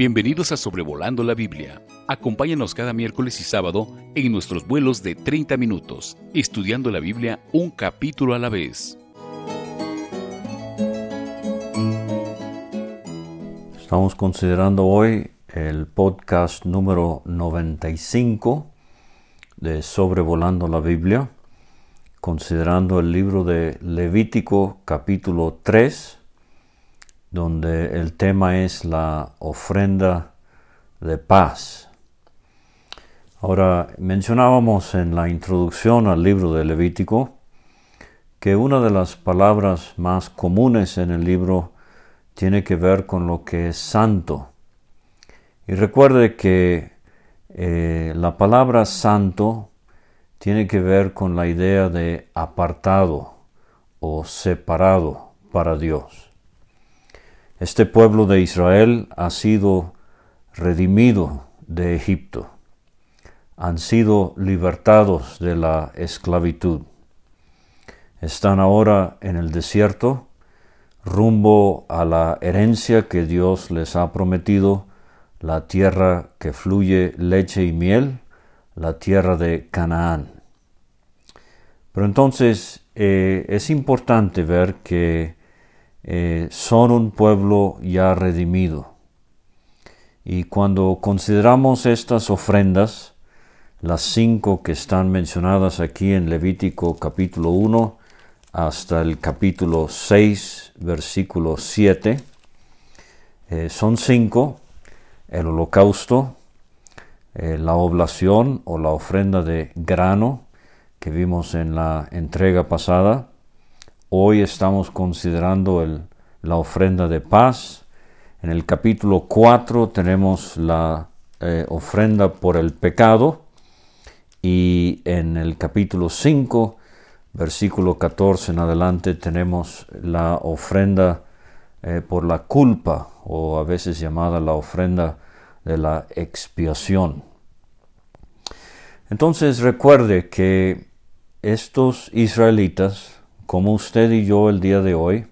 Bienvenidos a Sobrevolando la Biblia. Acompáñanos cada miércoles y sábado en nuestros vuelos de 30 minutos, estudiando la Biblia un capítulo a la vez. Estamos considerando hoy el podcast número 95 de Sobrevolando la Biblia, considerando el libro de Levítico capítulo 3 donde el tema es la ofrenda de paz. Ahora, mencionábamos en la introducción al libro de Levítico que una de las palabras más comunes en el libro tiene que ver con lo que es santo. Y recuerde que eh, la palabra santo tiene que ver con la idea de apartado o separado para Dios. Este pueblo de Israel ha sido redimido de Egipto. Han sido libertados de la esclavitud. Están ahora en el desierto rumbo a la herencia que Dios les ha prometido, la tierra que fluye leche y miel, la tierra de Canaán. Pero entonces eh, es importante ver que eh, son un pueblo ya redimido. Y cuando consideramos estas ofrendas, las cinco que están mencionadas aquí en Levítico capítulo 1 hasta el capítulo 6, versículo 7, eh, son cinco, el holocausto, eh, la oblación o la ofrenda de grano que vimos en la entrega pasada, Hoy estamos considerando la ofrenda de paz. En el capítulo 4 tenemos la eh, ofrenda por el pecado y en el capítulo 5, versículo 14 en adelante, tenemos la ofrenda eh, por la culpa o a veces llamada la ofrenda de la expiación. Entonces recuerde que estos israelitas como usted y yo el día de hoy,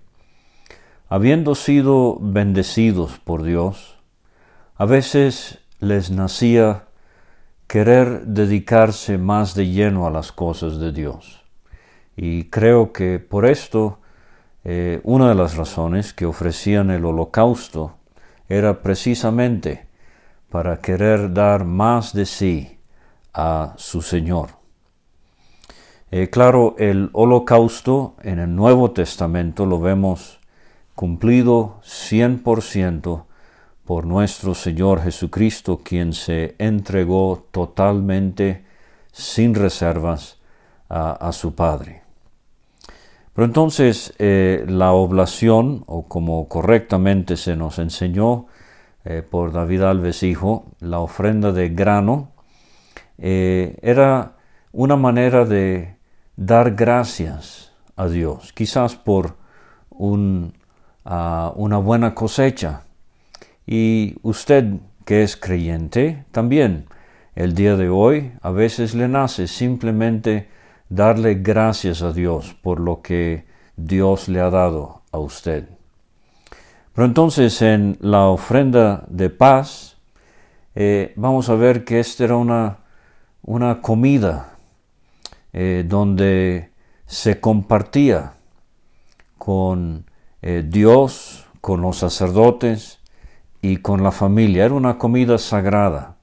habiendo sido bendecidos por Dios, a veces les nacía querer dedicarse más de lleno a las cosas de Dios. Y creo que por esto eh, una de las razones que ofrecían el holocausto era precisamente para querer dar más de sí a su Señor. Eh, claro, el holocausto en el Nuevo Testamento lo vemos cumplido 100% por nuestro Señor Jesucristo, quien se entregó totalmente, sin reservas, a, su Padre. Pero entonces eh, la oblación, o como correctamente se nos enseñó eh, por David Alves Hijo, la ofrenda de grano, era una manera de dar gracias a Dios, quizás por ah, una buena cosecha. Y usted que es creyente, también el día de hoy a veces le nace simplemente darle gracias a Dios por lo que Dios le ha dado a usted. Pero entonces en la ofrenda de paz, eh, vamos a ver que esta era una, una comida eh, donde se compartía con eh, Dios, con los sacerdotes y con la familia. Era una comida sagrada.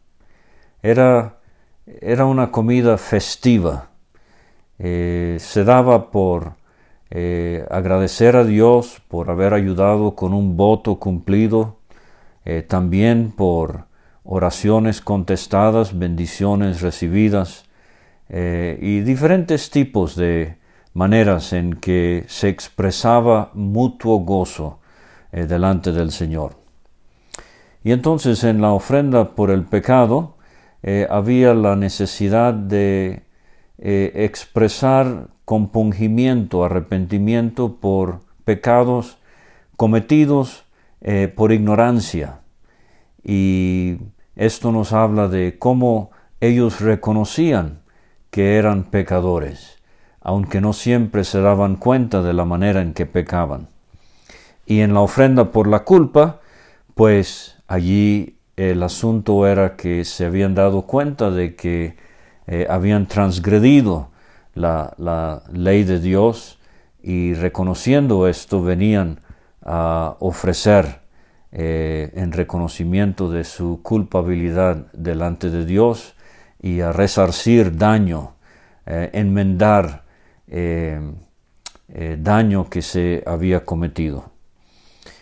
Era, era una comida festiva. Eh, se daba por agradecer a Dios por haber ayudado con un voto cumplido, también por oraciones contestadas, bendiciones recibidas, eh, y diferentes tipos de maneras en que se expresaba mutuo gozo eh, delante del Señor. Y entonces en la ofrenda por el pecado eh, había la necesidad de expresar compungimiento, arrepentimiento por pecados cometidos por ignorancia. Y esto nos habla de cómo ellos reconocían que eran pecadores, aunque no siempre se daban cuenta de la manera en que pecaban. Y en la ofrenda por la culpa, pues allí el asunto era que se habían dado cuenta de que eh, habían transgredido la, ley de Dios y reconociendo esto venían a ofrecer eh, en reconocimiento de su culpabilidad delante de Dios y a resarcir daño, eh, enmendar daño que se había cometido.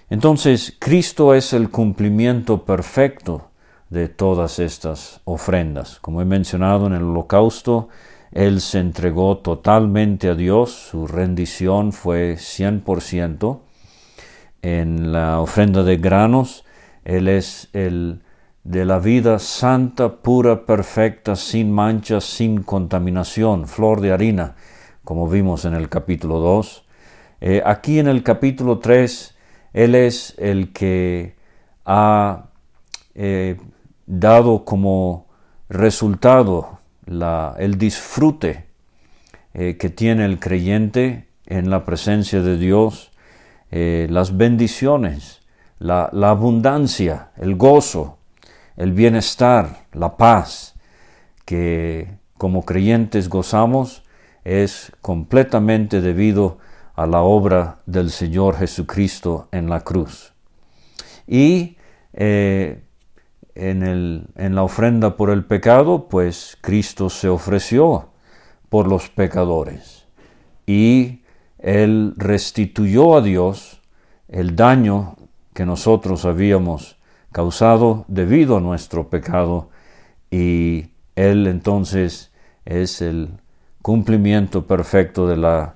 Entonces, Cristo es el cumplimiento perfecto de todas estas ofrendas. Como he mencionado en el holocausto, Él se entregó totalmente a Dios, su rendición fue 100%. En la ofrenda de granos, Él es el de la vida santa, pura, perfecta, sin manchas, sin contaminación, flor de harina, como vimos en el capítulo 2. Eh, aquí en el capítulo 3, él es el que ha eh, dado como resultado el disfrute eh, que tiene el creyente en la presencia de Dios, las bendiciones, la abundancia, el gozo, el bienestar, la paz que como creyentes gozamos es completamente debido a la obra del Señor Jesucristo en la cruz. Y eh, en, el, en la ofrenda por el pecado, pues Cristo se ofreció por los pecadores y Él restituyó a Dios el daño que nosotros habíamos causado debido a nuestro pecado y Él entonces es el cumplimiento perfecto de la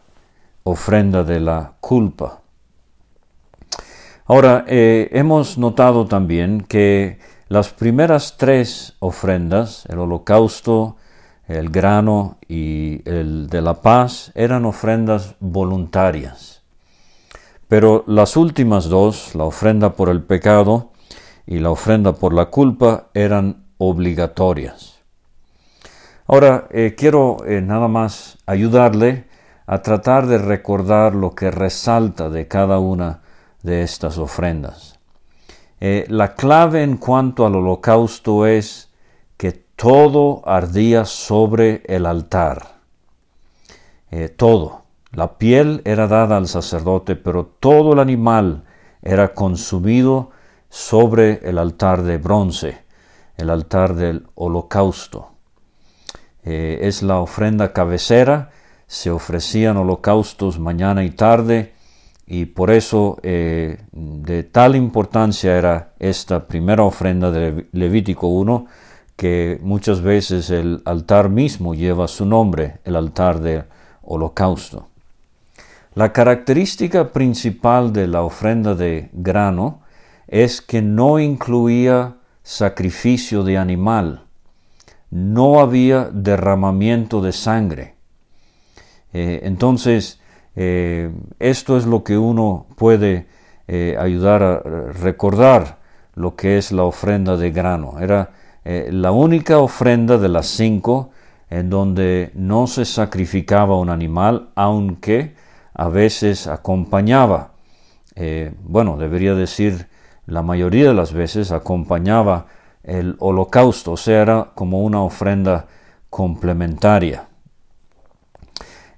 ofrenda de la culpa. Ahora, eh, hemos notado también que las primeras tres ofrendas, el holocausto, el grano y el de la paz, eran ofrendas voluntarias. Pero las últimas dos, la ofrenda por el pecado y la ofrenda por la culpa, eran obligatorias. Ahora, eh, quiero eh, nada más ayudarle a tratar de recordar lo que resalta de cada una de estas ofrendas. Eh, la clave en cuanto al holocausto es que todo ardía sobre el altar. Todo. La piel era dada al sacerdote, pero todo el animal era consumido sobre el altar de bronce, el altar del holocausto. Eh, es la ofrenda cabecera se ofrecían holocaustos mañana y tarde y por eso eh, de tal importancia era esta primera ofrenda de Levítico 1 que muchas veces el altar mismo lleva su nombre, el altar de holocausto. La característica principal de la ofrenda de grano es que no incluía sacrificio de animal, no había derramamiento de sangre. Eh, entonces, eh, esto es lo que uno puede eh, ayudar a recordar lo que es la ofrenda de grano. Era la única ofrenda de las cinco en donde no se sacrificaba un animal, aunque a veces acompañaba, bueno, debería decir la mayoría de las veces acompañaba el holocausto, o sea, era como una ofrenda complementaria.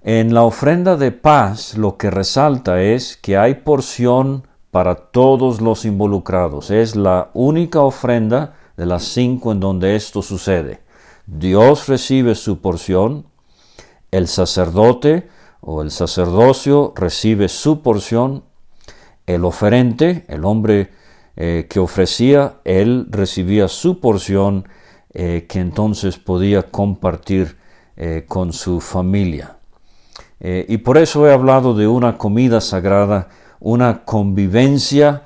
En la ofrenda de paz lo que resalta es que hay porción para todos los involucrados. Es la única ofrenda de las cinco en donde esto sucede. Dios recibe su porción, el sacerdote o el sacerdocio recibe su porción, el oferente, el hombre eh, que ofrecía, él recibía su porción eh, que entonces podía compartir eh, con su familia. Y por eso he hablado de una comida sagrada, una convivencia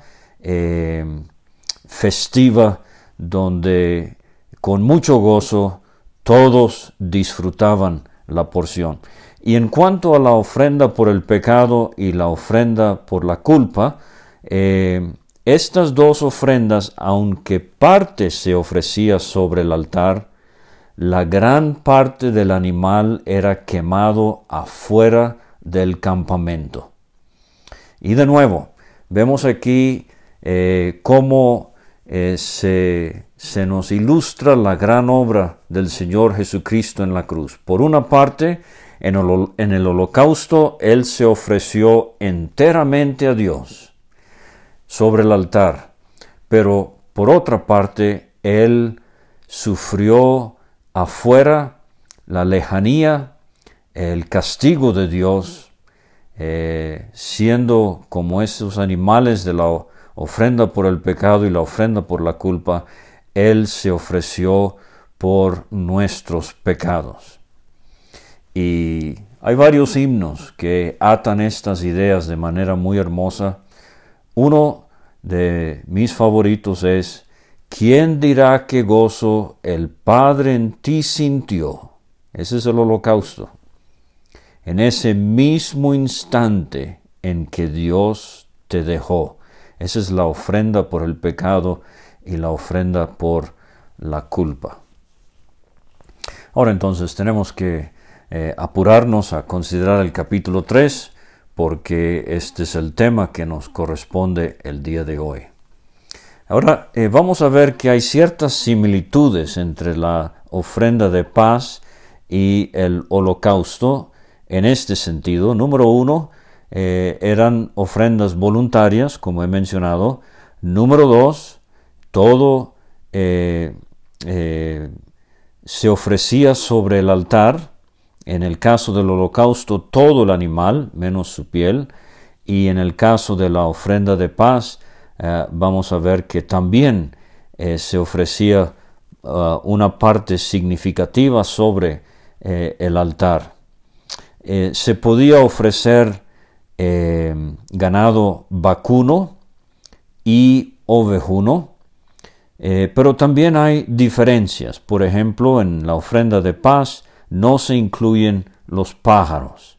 festiva donde con mucho gozo todos disfrutaban la porción. Y en cuanto a la ofrenda por el pecado y la ofrenda por la culpa, estas dos ofrendas, aunque parte se ofrecía sobre el altar, la gran parte del animal era quemado afuera del campamento. Y de nuevo, vemos aquí eh, cómo eh, se se nos ilustra la gran obra del Señor Jesucristo en la cruz. Por una parte, en el, holocausto Él se ofreció enteramente a Dios sobre el altar, pero por otra parte, Él sufrió afuera la lejanía, el castigo de Dios, eh, siendo como esos animales de la ofrenda por el pecado y la ofrenda por la culpa, Él se ofreció por nuestros pecados. Y hay varios himnos que atan estas ideas de manera muy hermosa. Uno de mis favoritos es, ¿quién dirá qué gozo el Padre en ti sintió? Ese es el holocausto. En ese mismo instante en que Dios te dejó. Esa es la ofrenda por el pecado y la ofrenda por la culpa. Ahora entonces tenemos que eh, apurarnos a considerar el capítulo 3 porque este es el tema que nos corresponde el día de hoy. Ahora eh, vamos a ver que hay ciertas similitudes entre la ofrenda de paz y el holocausto en este sentido. Número uno, eh, eran ofrendas voluntarias, como he mencionado. Número dos, todo se ofrecía sobre el altar en el caso del holocausto, todo el animal, menos su piel, y en el caso de la ofrenda de paz, eh, vamos a ver que también eh, se ofrecía uh, una parte significativa sobre eh, el altar. se podía ofrecer ganado vacuno y ovejuno, pero también hay diferencias. Por ejemplo, en la ofrenda de paz, no se incluyen los pájaros.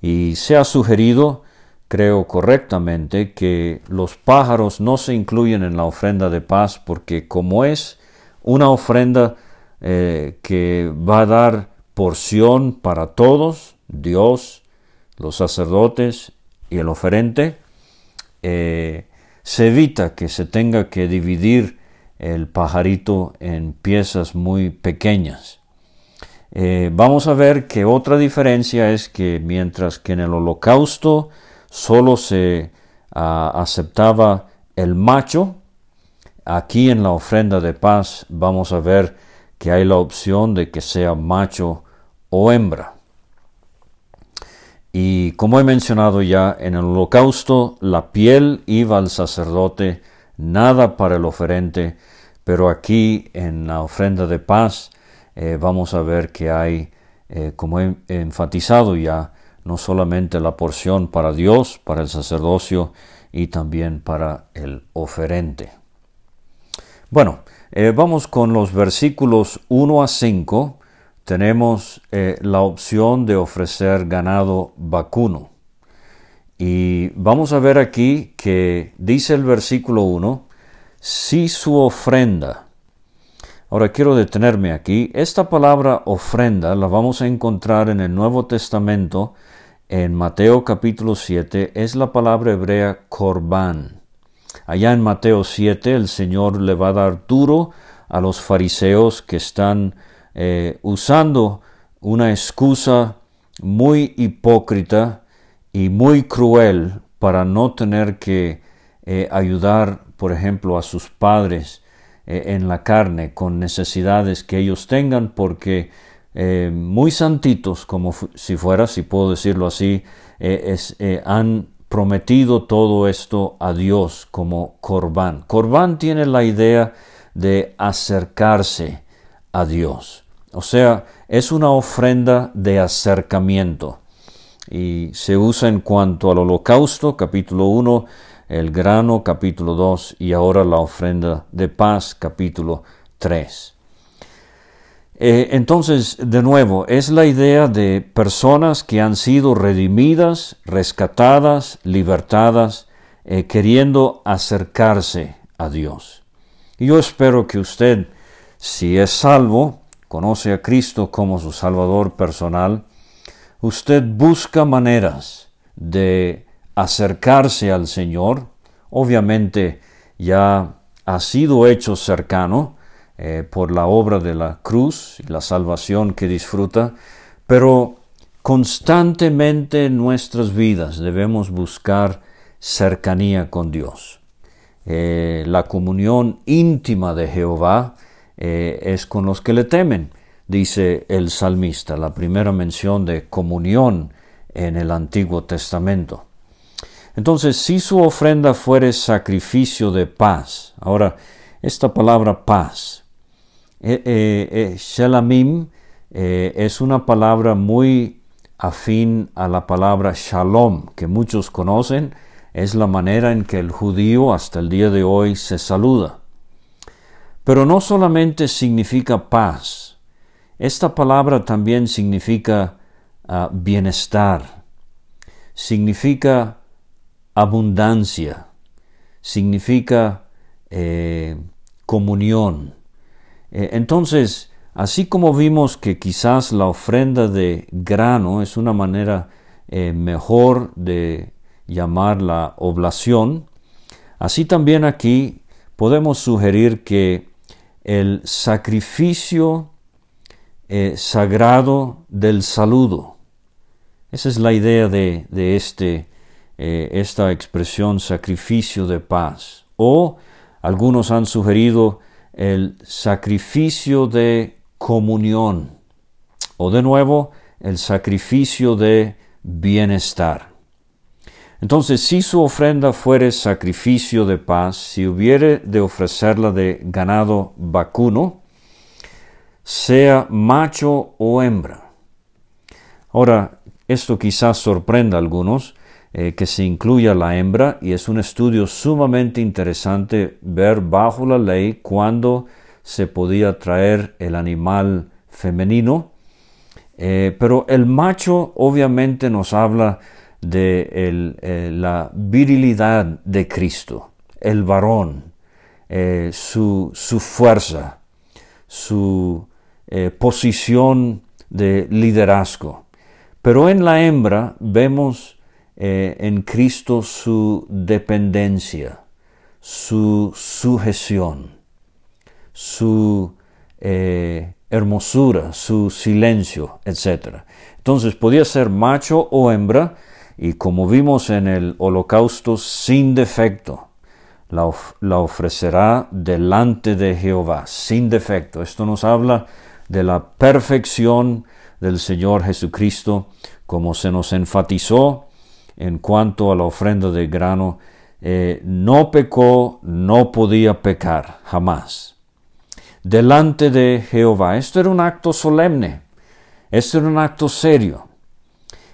Y se ha sugerido, creo correctamente, que los pájaros no se incluyen en la ofrenda de paz porque como es una ofrenda eh, que va a dar porción para todos, Dios, los sacerdotes y el oferente, eh, se evita que se tenga que dividir el pajarito en piezas muy pequeñas. Eh, vamos a ver que otra diferencia es que mientras que en el holocausto solo se ah, aceptaba el macho, aquí en la ofrenda de paz vamos a ver que hay la opción de que sea macho o hembra. Y como he mencionado ya, en el holocausto la piel iba al sacerdote, nada para el oferente, pero aquí en la ofrenda de paz eh, vamos a ver que hay, eh, como he enfatizado ya, no solamente la porción para Dios, para el sacerdocio y también para el oferente. Bueno, eh, vamos con los versículos 1 a 5. Tenemos la opción de ofrecer ganado vacuno. Y vamos a ver aquí que dice el versículo 1, si su ofrenda Ahora quiero detenerme aquí. Esta palabra ofrenda la vamos a encontrar en el Nuevo Testamento, en Mateo capítulo 7, es la palabra hebrea corbán. Allá en Mateo 7 el Señor le va a dar duro a los fariseos que están eh, usando una excusa muy hipócrita y muy cruel para no tener que eh, ayudar, por ejemplo, a sus padres eh, en la carne con necesidades que ellos tengan porque eh, muy santitos como si fuera, si puedo decirlo así, eh, han prometido todo esto a Dios como corbán. Corbán tiene la idea de acercarse a Dios. O sea, es una ofrenda de acercamiento. Y se usa en cuanto al holocausto, capítulo 1, el grano capítulo 2 y ahora la ofrenda de paz capítulo 3. Eh, entonces, de nuevo, es la idea de personas que han sido redimidas, rescatadas, libertadas, eh, queriendo acercarse a Dios. Y yo espero que usted, si es salvo, conoce a Cristo como su Salvador personal, usted busca maneras de acercarse al Señor, obviamente ya ha sido hecho cercano eh, por la obra de la cruz y la salvación que disfruta, pero constantemente en nuestras vidas debemos buscar cercanía con Dios. Eh, la comunión íntima de Jehová eh, es con los que le temen, dice el salmista, la primera mención de comunión en el Antiguo Testamento. Entonces, si su ofrenda fuere sacrificio de paz, ahora, esta palabra paz, eh, eh, eh shelamim es una palabra muy afín a la palabra shalom, que muchos conocen, es la manera en que el judío hasta el día de hoy se saluda. Pero no solamente significa paz, esta palabra también significa ah, bienestar, significa abundancia, significa eh, comunión. Eh, entonces, así como vimos que quizás la ofrenda de grano es una manera eh, mejor de llamar la oblación, así también aquí podemos sugerir que el sacrificio sagrado del saludo, esa es la idea de, de este eh, esta expresión sacrificio de paz. O algunos han sugerido el sacrificio de comunión. O de nuevo, el sacrificio de bienestar. Entonces, si su ofrenda fuere sacrificio de paz, si hubiere de ofrecerla de ganado vacuno, sea macho o hembra. Ahora, esto quizás sorprenda a algunos, eh, que se incluya la hembra y es un estudio sumamente interesante ver bajo la ley cuándo se podía traer el animal femenino. Eh, pero el macho obviamente nos habla de eh, la virilidad de Cristo, el varón, su, su, fuerza, su posición de liderazgo. Pero en la hembra vemos eh, en Cristo su dependencia, su sujeción, su eh, hermosura, su silencio, etc. Entonces podía ser macho o hembra y como vimos en el holocausto sin defecto, la, la, ofrecerá delante de Jehová, sin defecto. Esto nos habla de la perfección del Señor Jesucristo, como se nos enfatizó en cuanto a la ofrenda de grano, eh, no pecó, no podía pecar, jamás. Delante de Jehová. Esto era un acto solemne, esto era un acto serio.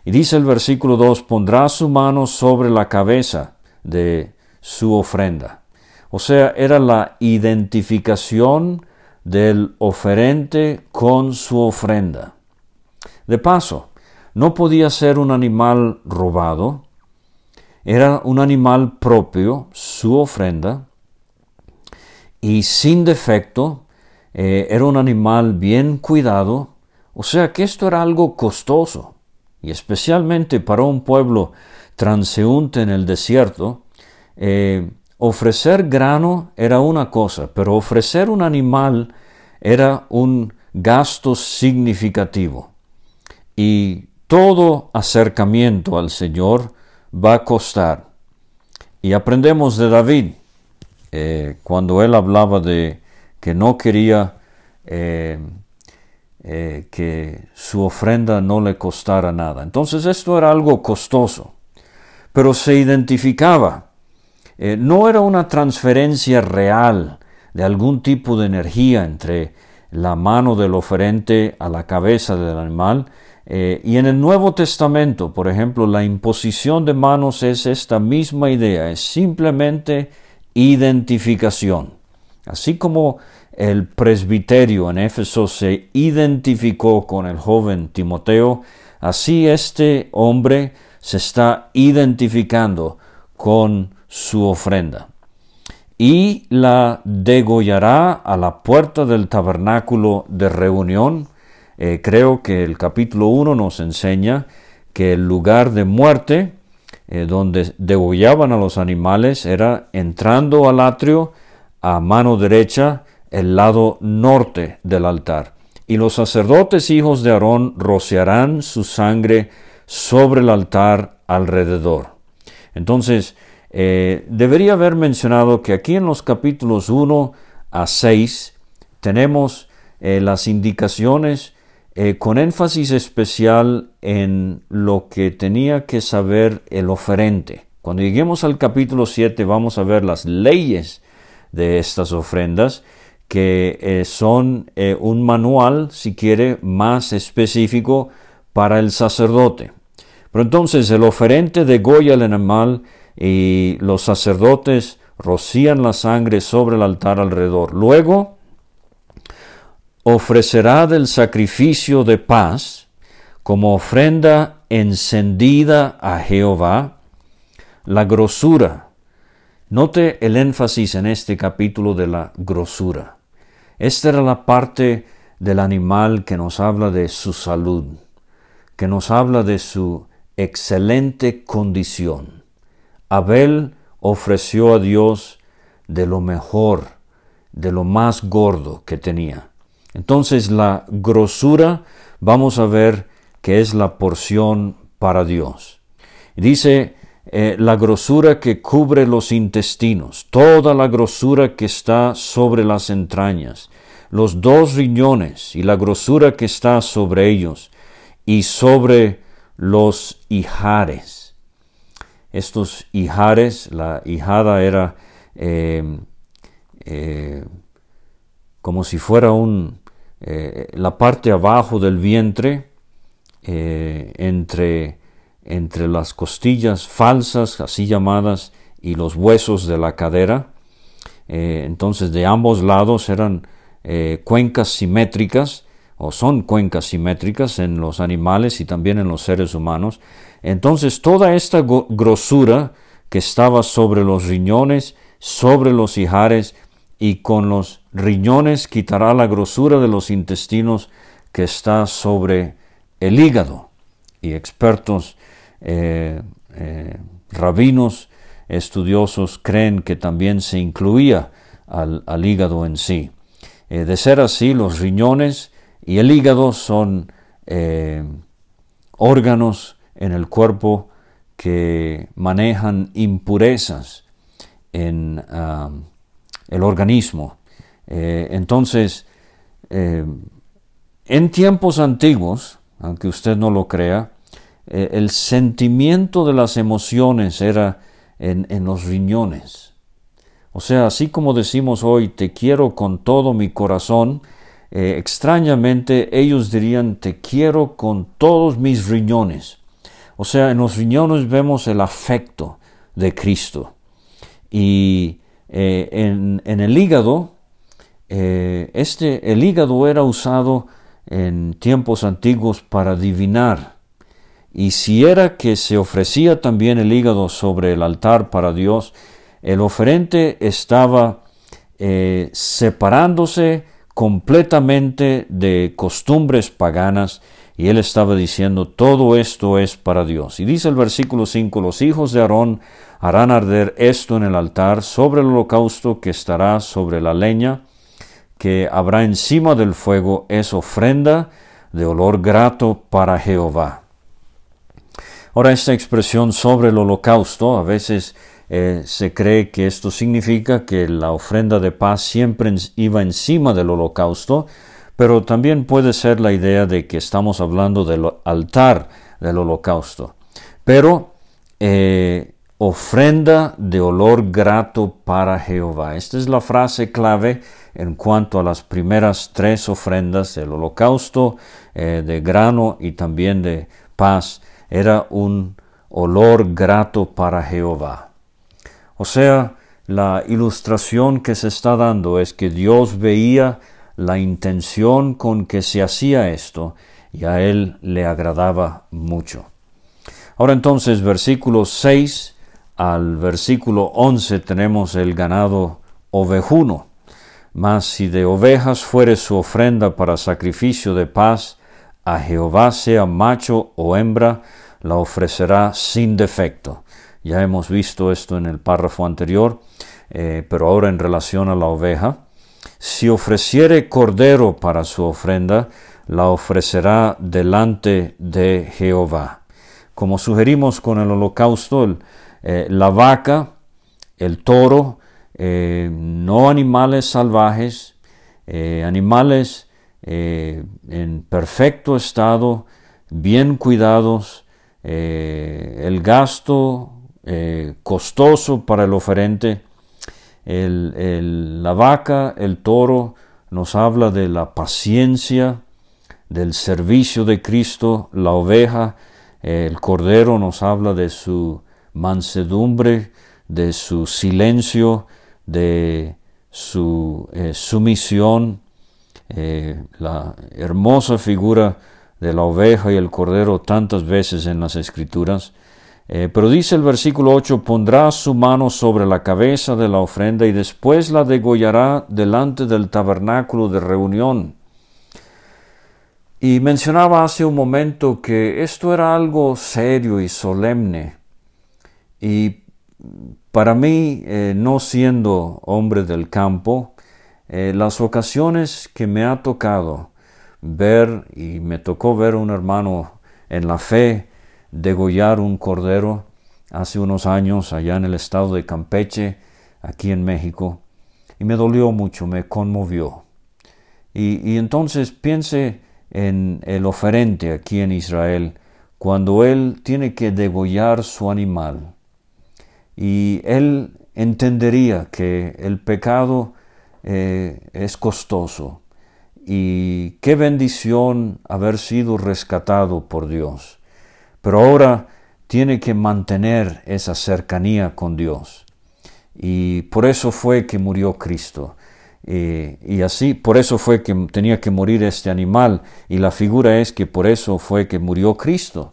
Y dice el versículo 2, pondrá su mano sobre la cabeza de su ofrenda. O sea, era la identificación del oferente con su ofrenda. De paso, no podía ser un animal robado, era un animal propio, su ofrenda, y sin defecto, eh, era un animal bien cuidado, o sea que esto era algo costoso, y especialmente para un pueblo transeúnte en el desierto, eh, ofrecer grano era una cosa, pero ofrecer un animal era un gasto significativo. Y todo acercamiento al Señor va a costar. Y aprendemos de David, eh, cuando él hablaba de que no quería eh, eh, que su ofrenda no le costara nada. Entonces esto era algo costoso, pero se identificaba. no era una transferencia real de algún tipo de energía entre la mano del oferente a la cabeza del animal, eh, y en el Nuevo Testamento, por ejemplo, la imposición de manos es esta misma idea, es simplemente identificación. Así como el presbiterio en Éfeso se identificó con el joven Timoteo, así este hombre se está identificando con su ofrenda. Y la degollará a la puerta del tabernáculo de reunión, eh, creo que el capítulo 1 nos enseña que el lugar de muerte, eh, donde degollaban a los animales, era entrando al atrio a mano derecha el lado norte del altar. Y los sacerdotes hijos de Aarón rociarán su sangre sobre el altar alrededor. Entonces, eh, debería haber mencionado que aquí en los capítulos 1 a 6 tenemos las indicaciones eh, con énfasis especial en lo que tenía que saber el oferente. Cuando lleguemos al capítulo 7 vamos a ver las leyes de estas ofrendas que eh, son eh, un manual, si quiere, más específico para el sacerdote. Pero entonces el oferente degolla el animal y los sacerdotes rocían la sangre sobre el altar alrededor. Luego ofrecerá del sacrificio de paz como ofrenda encendida a Jehová la grosura. Note el énfasis en este capítulo de la grosura. Esta era la parte del animal que nos habla de su salud, que nos habla de su excelente condición. Abel ofreció a Dios de lo mejor, de lo más gordo que tenía. Entonces la grosura vamos a ver que es la porción para Dios. Dice eh, la grosura que cubre los intestinos, toda la grosura que está sobre las entrañas, los dos riñones y la grosura que está sobre ellos, y sobre los hijares. Estos hijares, la hijada era eh, eh, como si fuera un, la parte abajo del vientre, entre entre las costillas falsas, así llamadas, y los huesos de la cadera. Eh, entonces de ambos lados eran eh, cuencas simétricas, o son cuencas simétricas en los animales y también en los seres humanos. Entonces toda esta grosura que estaba sobre los riñones, sobre los hijares, y con los riñones quitará la grosura de los intestinos que está sobre el hígado. Y expertos eh, eh, rabinos estudiosos creen que también se incluía al, hígado en sí. Eh, de ser así, los riñones y el hígado son órganos en el cuerpo que manejan impurezas en ah, el organismo. Entonces, en tiempos antiguos, aunque usted no lo crea, eh, el sentimiento de las emociones era en, los riñones. O sea, así como decimos hoy, te quiero con todo mi corazón, eh, extrañamente ellos dirían, te quiero con todos mis riñones. O sea, en los riñones vemos el afecto de Cristo. Y eh, en, el hígado, este, el hígado era usado en tiempos antiguos para adivinar y si era que se ofrecía también el hígado sobre el altar para Dios, el oferente estaba eh, separándose completamente de costumbres paganas y él estaba diciendo, todo esto es para Dios. Y dice el versículo 5, los hijos de Aarón harán arder esto en el altar sobre el holocausto que estará sobre la leña, que habrá encima del fuego, es ofrenda de olor grato para Jehová. Ahora, esta expresión sobre el holocausto, a veces eh, se cree que esto significa que la ofrenda de paz siempre iba encima del holocausto, pero también puede ser la idea de que estamos hablando del altar del holocausto. Pero eh, ofrenda de olor grato para Jehová. Esta es la frase clave en cuanto a las primeras tres ofrendas del holocausto, eh, de grano y también de paz era un olor grato para Jehová. O sea, la ilustración que se está dando es que Dios veía la intención con que se hacía esto y a él le agradaba mucho. Ahora entonces, versículo 6 al versículo 11 tenemos el ganado ovejuno. Mas si de ovejas fuere su ofrenda para sacrificio de paz, a Jehová sea macho o hembra, la ofrecerá sin defecto. Ya hemos visto esto en el párrafo anterior. eh, pero ahora en relación a la oveja. Si ofreciere cordero para su ofrenda, la ofrecerá delante de Jehová. Como sugerimos con el holocausto, eh, la vaca, el toro, eh, no animales salvajes, animales en perfecto estado, bien cuidados, el gasto costoso para el oferente, la vaca, el toro, nos habla de la paciencia, del servicio de Cristo, la oveja, el cordero nos habla de su mansedumbre, de su silencio, de su eh, sumisión, eh, la hermosa figura de la oveja y el cordero tantas veces en las escrituras. Eh, pero dice el versículo 8, pondrá su mano sobre la cabeza de la ofrenda y después la degollará delante del tabernáculo de reunión. Y mencionaba hace un momento que esto era algo serio y solemne. Y para mí, eh, no siendo hombre del campo, eh, las ocasiones que me ha tocado ver, y me tocó ver a un hermano en la fe, degollar un cordero hace unos años allá en el estado de Campeche, aquí en México, y me dolió mucho, me conmovió. Y, entonces piense en el oferente aquí en Israel, cuando él tiene que degollar su animal, y él entendería que el pecado eh, es costoso, y qué bendición haber sido rescatado por Dios pero ahora tiene que mantener esa cercanía con Dios. Y por eso fue que murió Cristo. y así, por eso fue que tenía que morir este animal. Y la figura es que por eso fue que murió Cristo.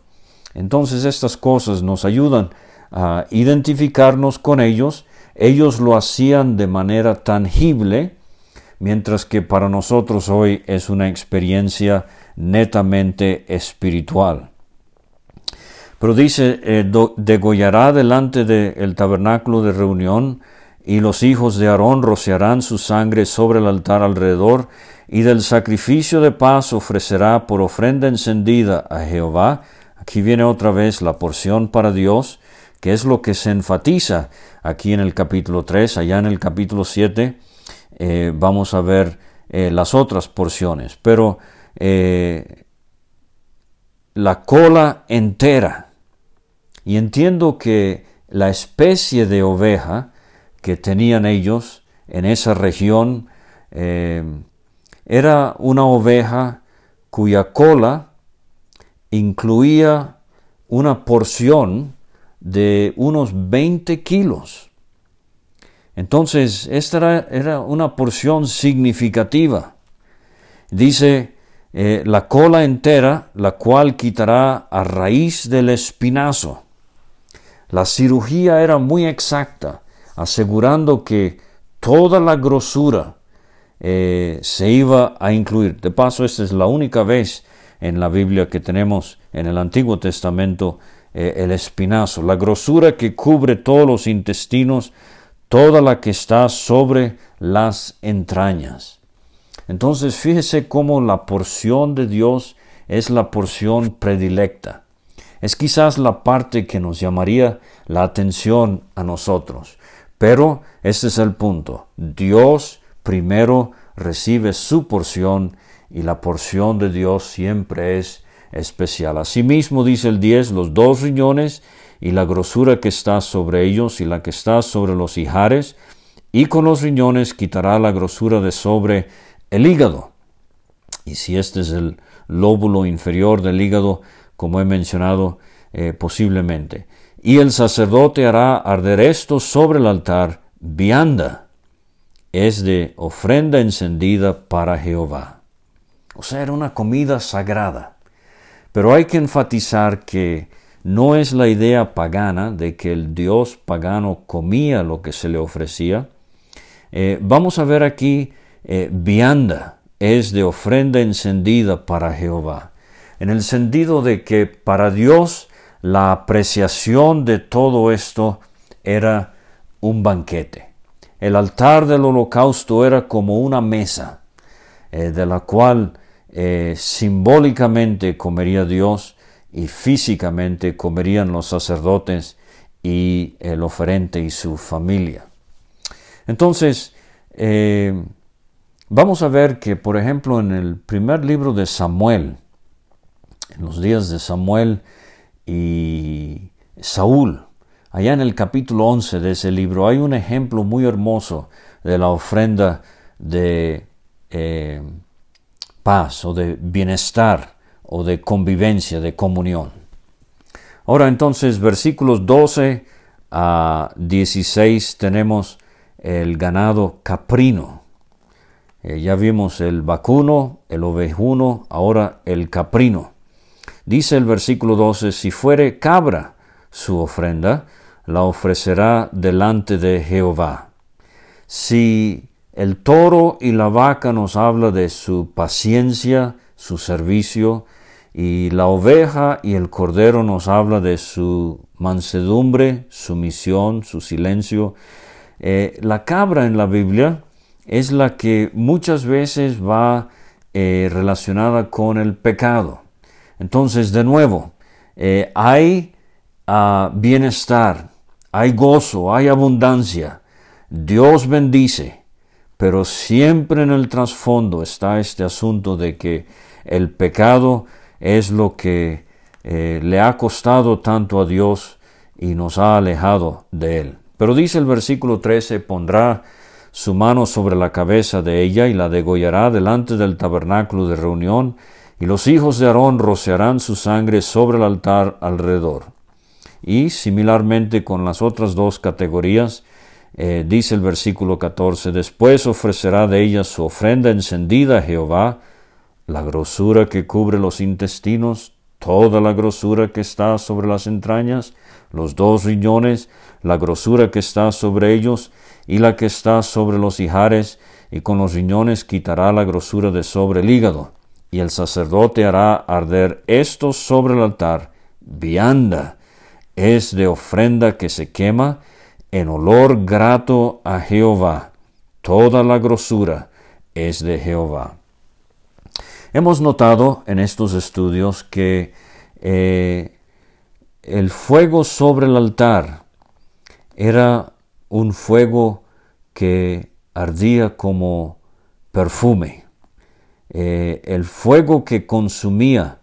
Entonces estas cosas nos ayudan a identificarnos con ellos. Ellos lo hacían de manera tangible, mientras que para nosotros hoy es una experiencia netamente espiritual. Pero dice, eh, degollará delante del tabernáculo de reunión, y los hijos de Aarón rociarán su sangre sobre el altar alrededor, y del sacrificio de paz ofrecerá por ofrenda encendida a Jehová. Aquí viene otra vez la porción para Dios, que es lo que se enfatiza aquí en el capítulo 3, allá en el capítulo 7 eh, vamos a ver eh, las otras porciones, pero la cola entera y entiendo que la especie de oveja que tenían ellos en esa región eh, era una oveja cuya cola incluía una porción de unos 20 kilos. Entonces, esta era, una porción significativa. Dice eh, la cola entera, la cual quitará a raíz del espinazo. La cirugía era muy exacta, asegurando que toda la grosura eh, se iba a incluir. De paso, esta es la única vez en la Biblia que tenemos en el Antiguo Testamento eh, el espinazo, la grosura que cubre todos los intestinos, toda la que está sobre las entrañas. Entonces, fíjese cómo la porción de Dios es la porción predilecta es quizás la parte que nos llamaría la atención a nosotros. Pero este es el punto. Dios primero recibe su porción y la porción de Dios siempre es especial. Asimismo dice el 10, los dos riñones y la grosura que está sobre ellos y la que está sobre los hijares, y con los riñones quitará la grosura de sobre el hígado. Y si este es el lóbulo inferior del hígado, como he mencionado eh, posiblemente. Y el sacerdote hará arder esto sobre el altar, vianda, es de ofrenda encendida para Jehová. O sea, era una comida sagrada. Pero hay que enfatizar que no es la idea pagana de que el dios pagano comía lo que se le ofrecía. Eh, vamos a ver aquí, eh, vianda es de ofrenda encendida para Jehová en el sentido de que para Dios la apreciación de todo esto era un banquete. el altar del holocausto era como una mesa eh, de la cual eh, simbólicamente comería Dios y físicamente comerían los sacerdotes y el oferente y su familia. Entonces, eh, vamos a ver que, por ejemplo, en el primer libro de Samuel, en los días de Samuel y Saúl, allá en el capítulo 11 de ese libro, hay un ejemplo muy hermoso de la ofrenda de eh, paz o de bienestar o de convivencia, de comunión. Ahora entonces, versículos 12 a 16 tenemos el ganado caprino. Eh, ya vimos el vacuno, el ovejuno, ahora el caprino. Dice el versículo 12, si fuere cabra su ofrenda, la ofrecerá delante de Jehová. Si el toro y la vaca nos habla de su paciencia, su servicio, y la oveja y el cordero nos habla de su mansedumbre, su misión, su silencio. Eh, la cabra en la Biblia es la que muchas veces va eh, relacionada con el pecado. Entonces, de nuevo, eh, hay ah, bienestar, hay gozo, hay abundancia. Dios bendice, pero siempre en el trasfondo está este asunto de que el pecado es lo que eh, le ha costado tanto a Dios y nos ha alejado de Él. Pero dice el versículo 13, pondrá su mano sobre la cabeza de ella y la degollará delante del tabernáculo de reunión, y los hijos de Aarón rociarán su sangre sobre el altar alrededor. Y similarmente con las otras dos categorías, eh, dice el versículo 14, después ofrecerá de ella su ofrenda encendida a Jehová, la grosura que cubre los intestinos, toda la grosura que está sobre las entrañas, los dos riñones, la grosura que está sobre ellos y la que está sobre los hijares, y con los riñones quitará la grosura de sobre el hígado. Y el sacerdote hará arder esto sobre el altar, vianda, es de ofrenda que se quema, en olor grato a Jehová. Toda la grosura es de Jehová. Hemos notado en estos estudios que eh, el fuego sobre el altar era un fuego que ardía como perfume. Eh, el fuego que consumía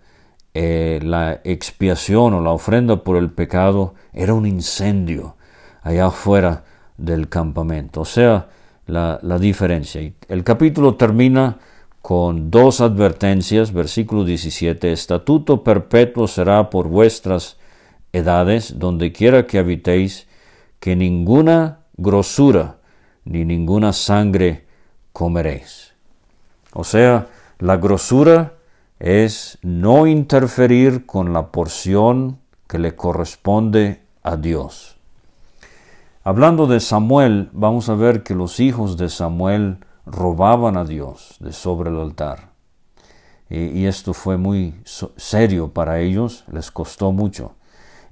eh, la expiación o la ofrenda por el pecado era un incendio allá afuera del campamento. O sea, la, la diferencia. El capítulo termina con dos advertencias, versículo 17, estatuto perpetuo será por vuestras edades, donde quiera que habitéis, que ninguna grosura ni ninguna sangre comeréis. O sea, la grosura es no interferir con la porción que le corresponde a Dios. Hablando de Samuel, vamos a ver que los hijos de Samuel robaban a Dios de sobre el altar. Y, esto fue muy serio para ellos, les costó mucho.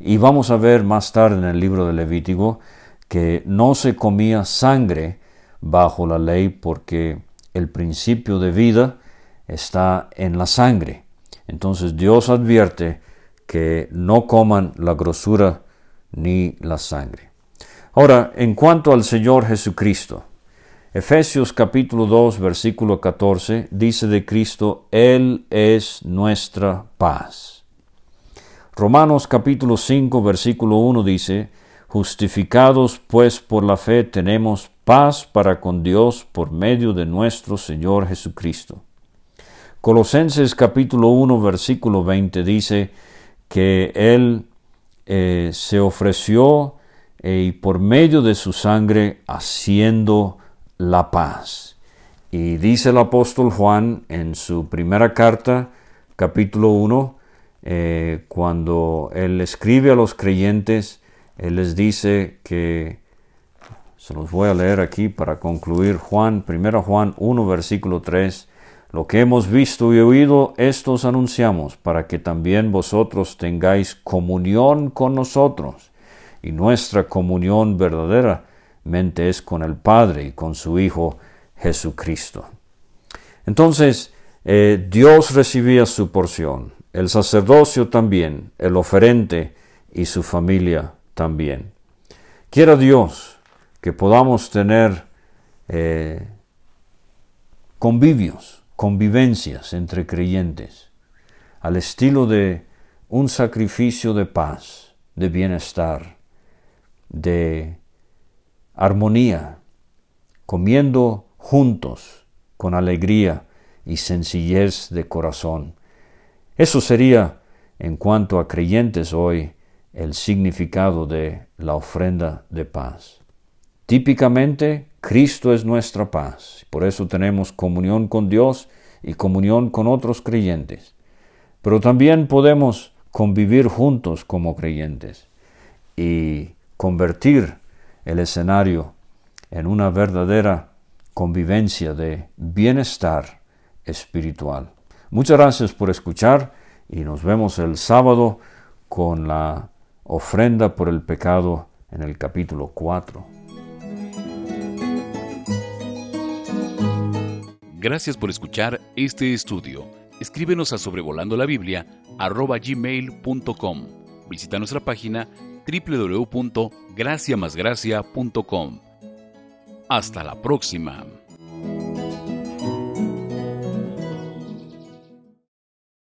Y vamos a ver más tarde en el libro de Levítico que no se comía sangre bajo la ley porque el principio de vida está en la sangre. Entonces Dios advierte que no coman la grosura ni la sangre. Ahora, en cuanto al Señor Jesucristo, Efesios capítulo 2 versículo 14 dice de Cristo, Él es nuestra paz. Romanos capítulo 5 versículo 1 dice, Justificados pues por la fe tenemos paz para con Dios por medio de nuestro Señor Jesucristo. Colosenses capítulo 1 versículo 20 dice que Él eh, se ofreció y por medio de su sangre haciendo la paz. Y dice el apóstol Juan en su primera carta, capítulo 1, eh, cuando él escribe a los creyentes, él les dice que, se los voy a leer aquí para concluir, Juan, 1 Juan 1, versículo 3, lo que hemos visto y oído, estos anunciamos, para que también vosotros tengáis comunión con nosotros, y nuestra comunión verdadera mente es con el Padre y con su Hijo Jesucristo. Entonces, eh, Dios recibía su porción, el sacerdocio también, el oferente y su familia también. Quiera Dios que podamos tener eh, convivios, convivencias entre creyentes, al estilo de un sacrificio de paz, de bienestar, de armonía, comiendo juntos con alegría y sencillez de corazón. Eso sería, en cuanto a creyentes hoy, el significado de la ofrenda de paz. Típicamente, Cristo es nuestra paz. Por eso tenemos comunión con Dios y comunión con otros creyentes. Pero también podemos convivir juntos como creyentes y convertir el escenario en una verdadera convivencia de bienestar espiritual. Muchas gracias por escuchar y nos vemos el sábado con la ofrenda por el pecado en el capítulo 4. Gracias por escuchar este estudio. Escríbenos a sobrevolando la Biblia gmail.com. Visita nuestra página www.graciamasgracia.com. Hasta la próxima.